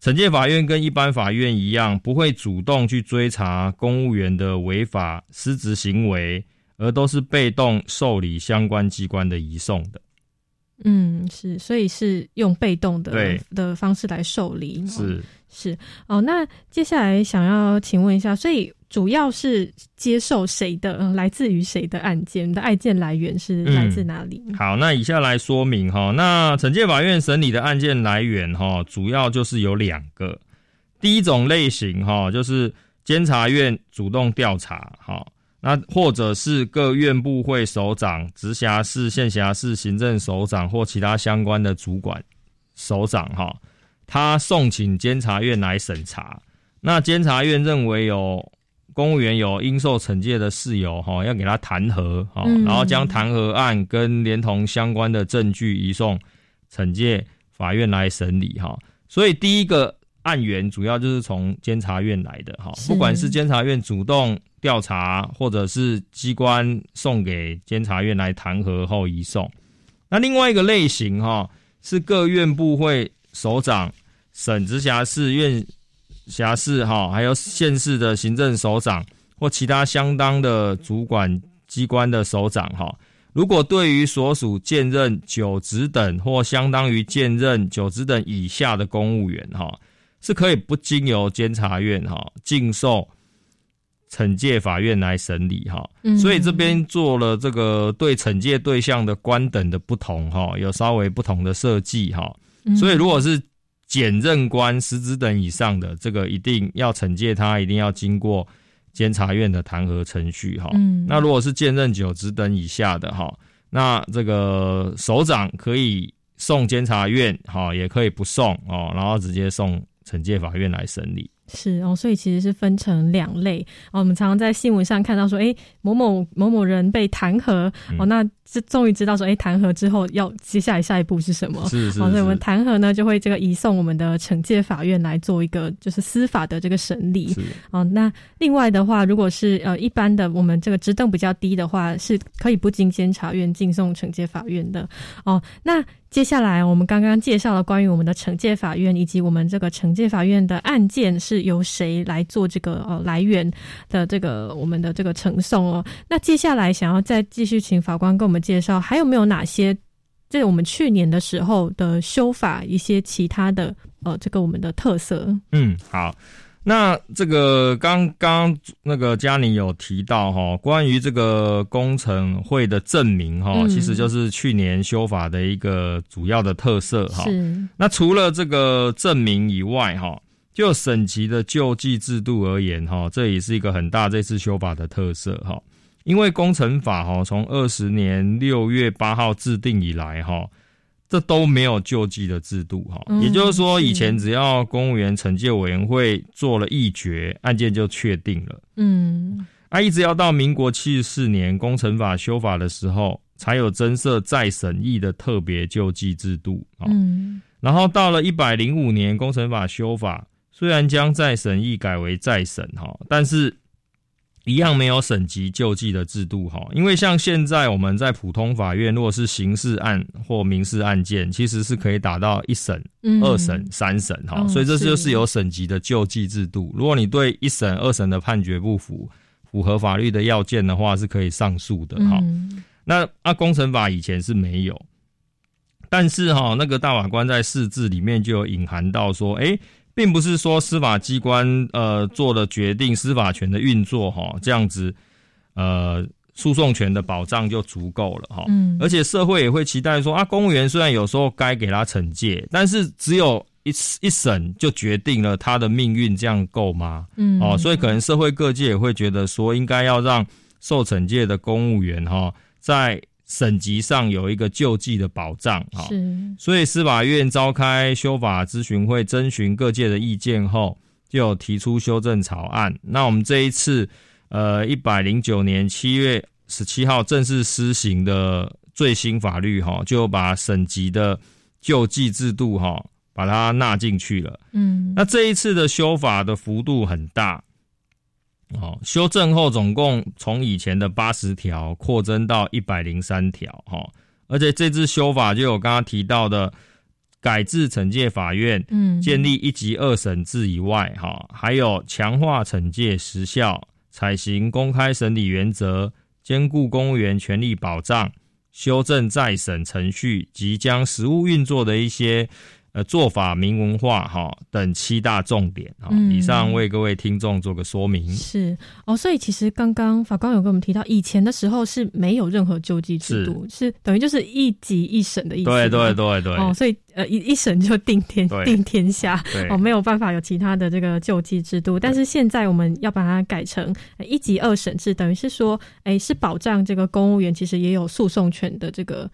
Speaker 5: 惩戒法院跟一般法院一样，不会主动去追查公务员的违法失职行为，而都是被动受理相关机关的移送的。
Speaker 3: 嗯，是，所以是用被动的
Speaker 5: 对
Speaker 3: 的方式来受理。
Speaker 5: 是
Speaker 3: 是哦，那接下来想要请问一下，所以主要是接受谁的，嗯来自于谁的案件？的案件来源是来自哪里？
Speaker 5: 好，那以下来说明哈，那惩戒法院审理的案件来源哈，主要就是有两个。第一种类型哈，就是监察院主动调查哈，那或者是各院部会首长、直辖市、县辖市行政首长或其他相关的主管首长哈，他送请监察院来审查。那监察院认为有公务员有应受惩戒的事由哈，要给他弹劾哈，
Speaker 3: 嗯
Speaker 5: 然后将弹劾案跟连同相关的证据移送惩戒法院来审理哈。所以第一个案源主要就是从监察院来的哈，
Speaker 3: 是
Speaker 5: 不管是监察院主动调查，或者是机关送给监察院来弹劾后移送。那另外一个类型哈，是各院部会首长、省直辖市、院辖市哈，还有县市的行政首长或其他相当的主管机关的首长哈，如果对于所属兼任九职等或相当于兼任九职等以下的公务员，哈，是可以不经由监察院哈，尽受惩戒法院来审理哈。所以这边做了这个对惩戒对象的官等的不同哈，有稍微不同的设计哈。所以如果是检任官十职等以上的，这个一定要惩戒他，一定要经过监察院的弹劾程序哈。那如果是兼任九职等以下的哈，那这个首长可以送监察院哈，也可以不送哦，然后直接送惩戒法院来审理。
Speaker 3: 是哦，所以其实是分成两类哦。我们常常在新闻上看到说，哎，某某某某人被弹劾哦，那这终于知道说，哎，弹劾之后要接下来下一步是什么？
Speaker 5: 是是。
Speaker 3: 所以我们弹劾呢，就会这个移送我们的惩戒法院来做一个就是司法的这个审理。哦，那另外的话，如果是呃一般的我们这个职等比较低的话，是可以不经监察院进送惩戒法院的。哦，那。接下来，我们刚刚介绍了关于我们的惩戒法院以及我们这个惩戒法院的案件是由谁来做这个呃来源的这个我们的这个呈送哦。那接下来想要再继续请法官跟我们介绍，还有没有哪些在我们去年的时候的修法一些其他的呃这个我们的特色？
Speaker 5: 嗯，好。那这个刚刚那个嘉宁有提到哈，关于这个工程会的证明哈，其实就是去年修法的一个主要的特色哈。那除了这个证明以外哈，就省级的救济制度而言哈，这也是一个很大这次修法的特色哈。因为工程法哈，从二十年六月八号制定以来哈。这都没有救济的制度哈，也就是说，以前只要公务员惩戒委员会做了议决，案件就确定了。嗯，啊，一直要到民国七十四年工程法修法的时候，才有增设再审议的特别救济制度。嗯，然后到了一百零五年工程法修法，虽然将再审议改为再审哈，但是。一样没有省级救济的制度哈，因为像现在我们在普通法院，如果是刑事案或民事案件，其实是可以打到一审、二审、三审哈，所以这就是有省级的救济制度。如果你对一审、二审的判决不服，符合法律的要件的话，是可以上诉的哈。那啊，工程法以前是没有，但是哈，那个大法官在释字里面就有隐含到说，哎。并不是说司法机关呃做的决定，司法权的运作哈，这样子呃诉讼权的保障就足够了哈。嗯，而且社会也会期待说啊，公务员虽然有时候该给他惩戒，但是只有一一审就决定了他的命运，这样够吗？嗯，哦，所以可能社会各界也会觉得说，应该要让受惩戒的公务员哈，在。省级上有一个救济的保障，哈，所以司法院召开修法咨询会，征询各界的意见后，就有提出修正草案。那我们这一次，呃，一百零九年七月十七号正式施行的最新法律，哈，就把省级的救济制度，哈，把它纳进去了。嗯，那这一次的修法的幅度很大。哦，修正后总共从以前的八十条扩增到一百零三条，哈，而且这次修法就有刚刚提到的改制惩戒法院，嗯，建立一级二审制以外，哈，还有强化惩戒时效，采行公开审理原则，兼顾公务员权利保障，修正再审程序，即将实务运作的一些。呃，做法明文化哈等七大重点哈，以上为各位听众做个说明。
Speaker 3: 是哦，所以其实刚刚法官有跟我们提到，以前的时候是没有任何救济制度，是等于就是一级一审的意思。
Speaker 5: 对对对对。
Speaker 3: 哦，所以呃一一审就定天定天下，哦没有办法有其他的这个救济制度。但是现在我们要把它改成一级二审制，等于是说，哎，是保障这个公务员其实也有诉讼权的这个。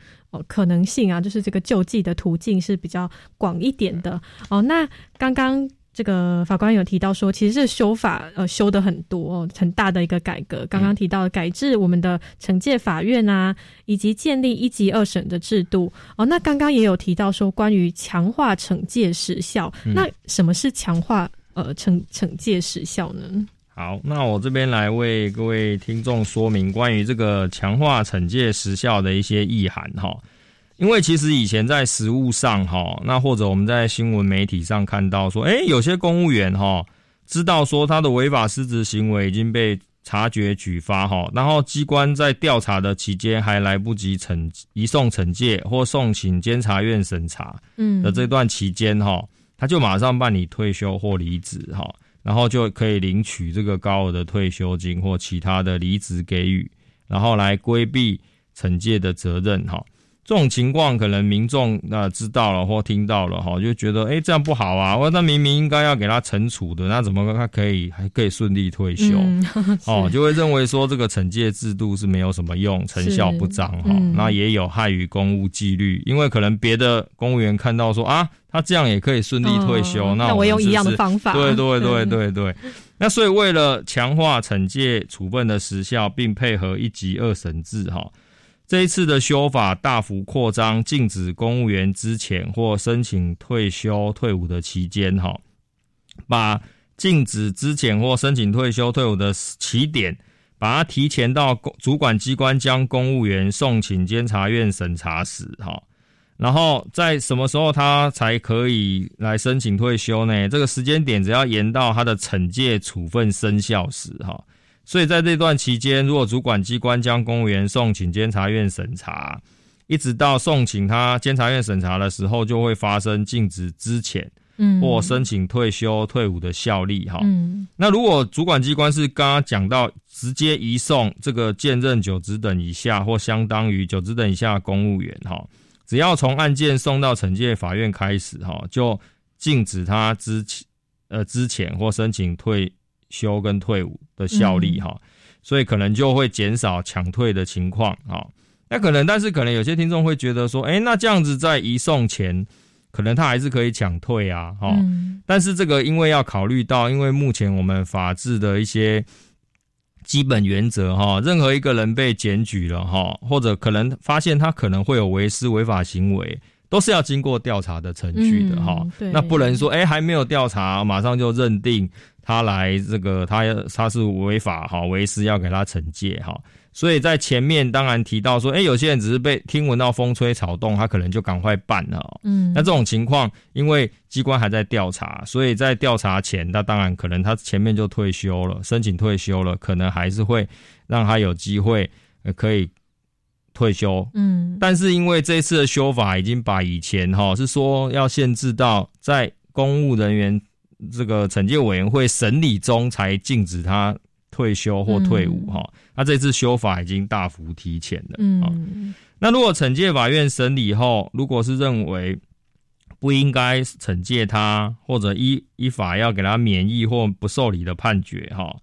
Speaker 3: 可能性啊，就是这个救济的途径是比较广一点的哦。那刚刚这个法官有提到说，其实是修法呃修的很多，哦很大的一个改革。刚刚提到改制我们的惩戒法院啊，以及建立一级二审的制度哦。那刚刚也有提到说，关于强化惩戒时效，那什么是强化呃惩惩戒时效呢？
Speaker 5: 好，那我这边来为各位听众说明关于这个强化惩戒时效的一些意涵哈。因为其实以前在实务上哈，那或者我们在新闻媒体上看到说，哎，有些公务员哈知道说他的违法失职行为已经被察觉举发哈，然后机关在调查的期间还来不及惩移送惩戒或送请监察院审查，
Speaker 3: 嗯
Speaker 5: 的这段期间哈，他就马上办理退休或离职哈，然后就可以领取这个高额的退休金或其他的离职给予，然后来规避惩戒的责任哈。这种情况可能民众那、知道了或听到了哈，就觉得哎、诶这样不好啊，我那明明应该要给他惩处的，那怎么他可以还可以顺利退休？
Speaker 3: 嗯
Speaker 5: 哦，就会认为说这个惩戒制度是没有什么用，成效不彰哈、
Speaker 3: 嗯
Speaker 5: 那也有害于公务纪律，因为可能别的公务员看到说啊，他这样也可以顺利退休，
Speaker 3: 哦
Speaker 5: 那
Speaker 3: 我用一样的方法
Speaker 5: 对对对
Speaker 3: 嗯
Speaker 5: 对对。那所以为了强化惩戒处分的时效，并配合一级二审制哈。这一次的修法大幅扩张，禁止公务员之前或申请退休、退伍的期间，哈，把禁止之前或申请退休、退伍的起点，把它提前到公主管机关将公务员送请监察院审查时，哈，然后在什么时候他才可以来申请退休呢？这个时间点只要延到他的惩戒处分生效时，哈。所以在这段期间，如果主管机关将公务员送请监察院审查，一直到送请他监察院审查的时候，就会发生禁止之前
Speaker 3: 嗯
Speaker 5: 或申请退休、退伍的效力哈。
Speaker 3: 嗯
Speaker 5: 那如果主管机关是刚刚讲到直接移送这个兼任九职等以下或相当于九职等以下的公务员哈，只要从案件送到惩戒法院开始哈，就禁止他之前呃之前或申请退休跟退伍的效力哈，所以可能就会减少抢退的情况哈。那可能，但是可能有些听众会觉得说，哎、那这样子在移送前，可能他还是可以抢退啊，哈、
Speaker 3: 嗯
Speaker 5: 但是这个因为要考虑到，因为目前我们法治的一些基本原则哈，任何一个人被检举了哈，或者可能发现他可能会有违失违法行为，都是要经过调查的程序的哈、
Speaker 3: 嗯
Speaker 5: 那不能说哎、还没有调查，马上就认定他来这个他他是违法哈，违师要给他惩戒哈。所以在前面当然提到说，哎、有些人只是被听闻到风吹草动，他可能就赶快办了哦。
Speaker 3: 嗯
Speaker 5: 那这种情况，因为机关还在调查，所以在调查前，那当然可能他前面就退休了，申请退休了，可能还是会让他有机会呃可以退休。
Speaker 3: 嗯
Speaker 5: 但是因为这次的修法已经把以前哈是说要限制到在公务人员这个惩戒委员会审理中才禁止他退休或退伍哈，那这次修法已经大幅提前了。哦
Speaker 3: 嗯
Speaker 5: 那如果惩戒法院审理后，如果是认为不应该惩戒他，或者依依法要给他免疫或不受理的判决哈，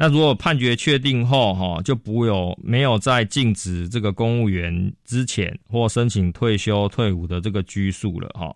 Speaker 5: 那如果判决确定后哈，就不有没有在禁止这个公务员之前或申请退休退伍的这个拘束了哈。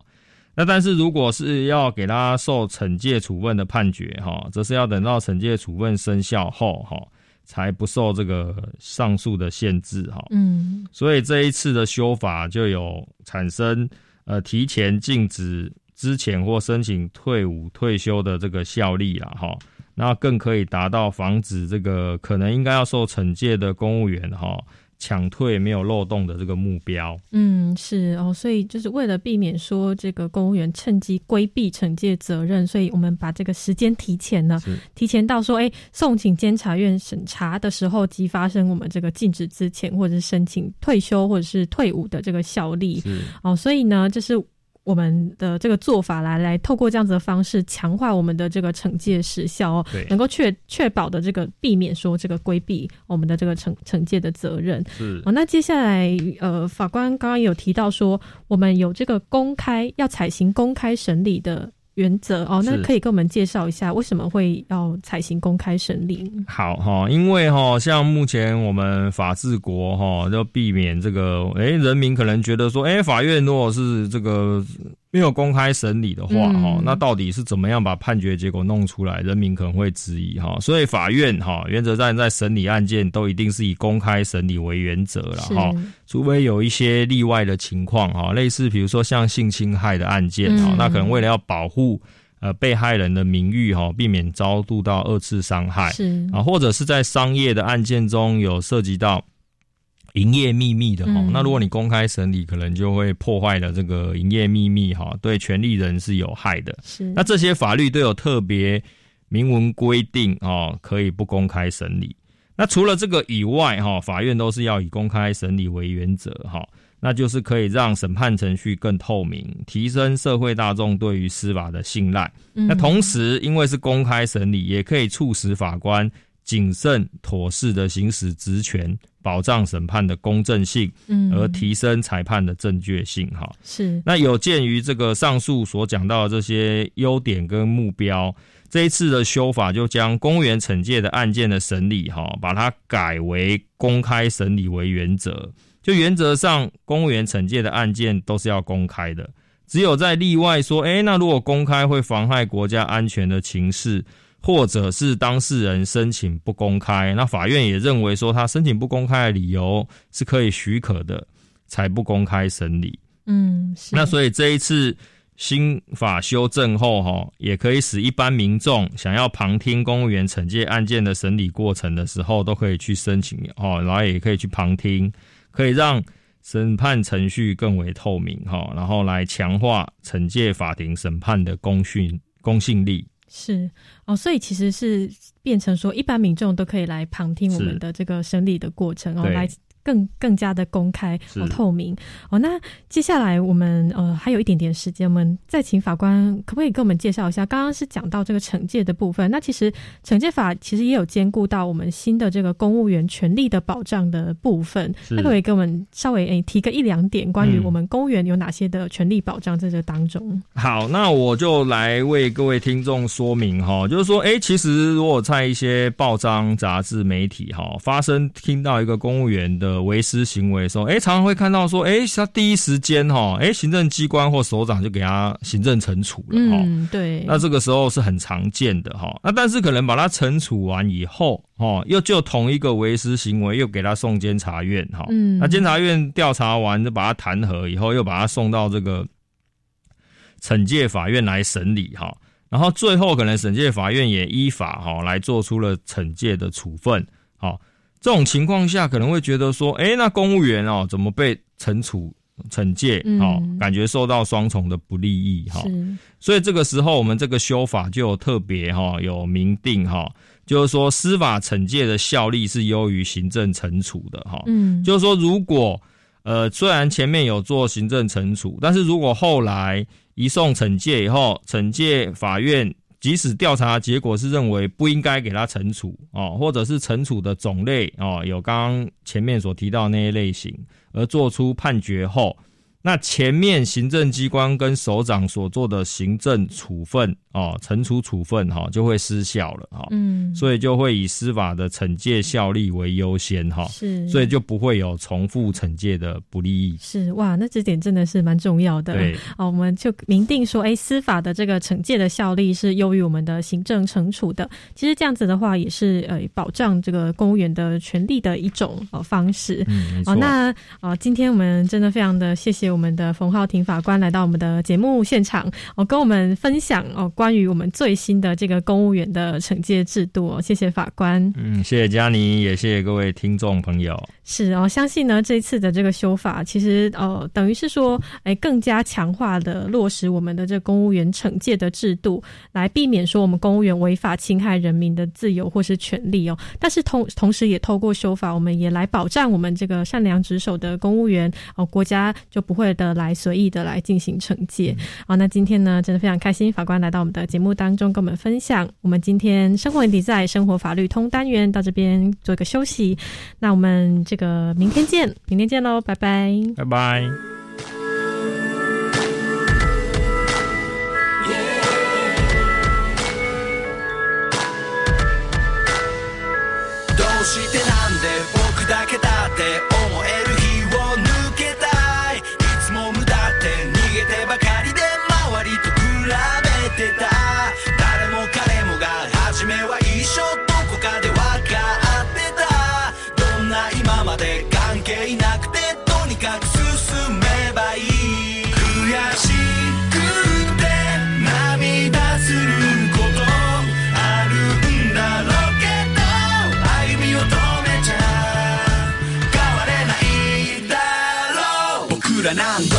Speaker 5: 那但是如果是要给他受惩戒处分的判决哈，则是要等到惩戒处分生效后哈，才不受这个上诉的限制哈。
Speaker 3: 嗯
Speaker 5: 所以这一次的修法就有产生呃提前禁止之前或申请退伍退休的这个效力了哈，那更可以达到防止这个可能应该要受惩戒的公务员哈抢退没有漏洞的这个目标。
Speaker 3: 嗯，是哦，所以就是为了避免说这个公务员趁机规避惩戒责任，所以我们把这个时间提前了，提前到说，哎，送请监察院审查的时候，即发生我们这个禁止之前或者是申请退休或者是退伍的这个效力哦，所以呢，就是。我们的这个做法来来，透过这样子的方式强化我们的这个惩戒时效哦，能够确确保的这个避免说这个规避我们的这个惩惩戒的责任。
Speaker 5: 是
Speaker 3: 哦，那接下来呃，法官刚刚有提到说，我们有这个公开要采行公开审理的原则哦，那可以跟我们介绍一下为什么会要采行公开审理？
Speaker 5: 好哈，因为哈，像目前我们法治国哈，要避免这个，诶、人民可能觉得说，诶、法院如果是这个没有公开审理的话哈、
Speaker 3: 嗯
Speaker 5: 那到底是怎么样把判决结果弄出来？人民可能会质疑哈，所以法院哈，原则上在审理案件都一定是以公开审理为原则了哈，除非有一些例外的情况哈，类似比如说像性侵害的案件哈，
Speaker 3: 嗯
Speaker 5: 那可能为了要保护。呃，被害人的名誉哈，避免遭度到二次伤害，
Speaker 3: 是
Speaker 5: 啊，或者是在商业的案件中有涉及到营业秘密的哈、
Speaker 3: 嗯
Speaker 5: 那如果你公开审理，可能就会破坏了这个营业秘密哈，对权利人是有害的。
Speaker 3: 是
Speaker 5: 那这些法律都有特别明文规定哦，可以不公开审理。那除了这个以外，哈，法院都是要以公开审理为原则，哈，那就是可以让审判程序更透明，提升社会大众对于司法的信赖。
Speaker 3: 嗯
Speaker 5: 那同时，因为是公开审理，也可以促使法官谨慎妥适的行使职权，保障审判的公正性，
Speaker 3: 嗯
Speaker 5: 而提升裁判的正确性，哈。
Speaker 3: 是
Speaker 5: 那有鉴于这个上述所讲到的这些优点跟目标，这一次的修法就将公务员惩戒的案件的审理，哈，把它改为公开审理为原则。就原则上，公务员惩戒的案件都是要公开的，只有在例外说，诶，那如果公开会妨害国家安全的情势，或者是当事人申请不公开，那法院也认为说他申请不公开的理由是可以许可的，才不公开审理。
Speaker 3: 嗯，是
Speaker 5: 那所以这一次新法修正后，哈，也可以使一般民众想要旁听公务员惩戒案件的审理过程的时候，都可以去申请，哦，然后也可以去旁听，可以让审判程序更为透明，哈，然后来强化惩戒法庭审判的公讯公信力。
Speaker 3: 是哦，所以其实是变成说，一般民众都可以来旁听我们的这个审理的过程哦，
Speaker 5: 对。
Speaker 3: 来更更加的公开
Speaker 5: 是
Speaker 3: 哦透明哦。那接下来我们呃还有一点点时间，我们再请法官可不可以跟我们介绍一下？刚刚是讲到这个惩戒的部分，那其实惩戒法其实也有兼顾到我们新的这个公务员权利的保障的部分，那可不可以跟我们稍微诶提个一两点关于
Speaker 5: 嗯
Speaker 3: 我们公务员有哪些的权利保障在这当中？
Speaker 5: 好，那我就来为各位听众说明哈，就是说，诶，其实如果在一些报章、杂志、媒体哈发生听到一个公务员的违失行为的时候，哎，常常会看到说，哎，他第一时间哈，哎，行政机关或首长就给他行政惩处了哈。
Speaker 3: 嗯，对，
Speaker 5: 那这个时候是很常见的哈，那但是可能把他惩处完以后，哦，又就同一个违失行为又给他送监察院哈，
Speaker 3: 嗯。
Speaker 5: 那监察院调查完就把他弹劾以后，又把他送到这个惩戒法院来审理哈，然后最后可能惩戒法院也依法哈来做出了惩戒的处分，好，这种情况下可能会觉得说，诶，那公务员哦怎么被惩处惩戒？哦，
Speaker 3: 嗯
Speaker 5: 感觉受到双重的不利益哈，
Speaker 3: 是。
Speaker 5: 所以这个时候，我们这个修法就有特别哈，有明定哈，就是说司法惩戒的效力是优于行政惩处的哈。
Speaker 3: 嗯。
Speaker 5: 就是说，如果呃虽然前面有做行政惩处，但是如果后来移送惩戒以后，惩戒法院即使调查结果是认为不应该给他惩处哦，或者是惩处的种类哦有刚刚前面所提到那些类型，而做出判决后。那前面行政机关跟首长所做的行政处分哦，惩处处分哈、就会失效了哈、
Speaker 3: 嗯
Speaker 5: 所以就会以司法的惩戒效力为优先哈、
Speaker 3: 是
Speaker 5: 所以就不会有重复惩戒的不利益。
Speaker 3: 是哇，那这点真的是蛮重要的。
Speaker 5: 对
Speaker 3: 哦，我们就明定说，哎，司法的这个惩戒的效力是优于我们的行政惩处的。其实这样子的话，也是呃保障这个公务员的权利的一种呃方式。
Speaker 5: 嗯，没错。
Speaker 3: 哦，那啊，今天我们真的非常的谢谢我们的冯浩庭法官来到我们的节目现场，哦，跟我们分享哦关于我们最新的这个公务员的惩戒制度哦，谢谢法官。
Speaker 5: 嗯，谢谢佳妮，也谢谢各位听众朋友。
Speaker 3: 是哦，相信呢这一次的这个修法，其实呃等于是说，哎，更加强化的落实我们的这公务员惩戒的制度，来避免说我们公务员违法侵害人民的自由或是权利哦。但是同同时也透过修法，我们也来保障我们这个善良职守的公务员哦，国家就不会的来随意的来进行惩戒。好、那今天呢，真的非常开心，法官来到我们的节目当中跟我们分享。我们今天生活问题在生活法律通单元到这边做一个休息，那我们这个明天见，明天见喽，拜拜。
Speaker 5: 拜拜。
Speaker 4: ganando.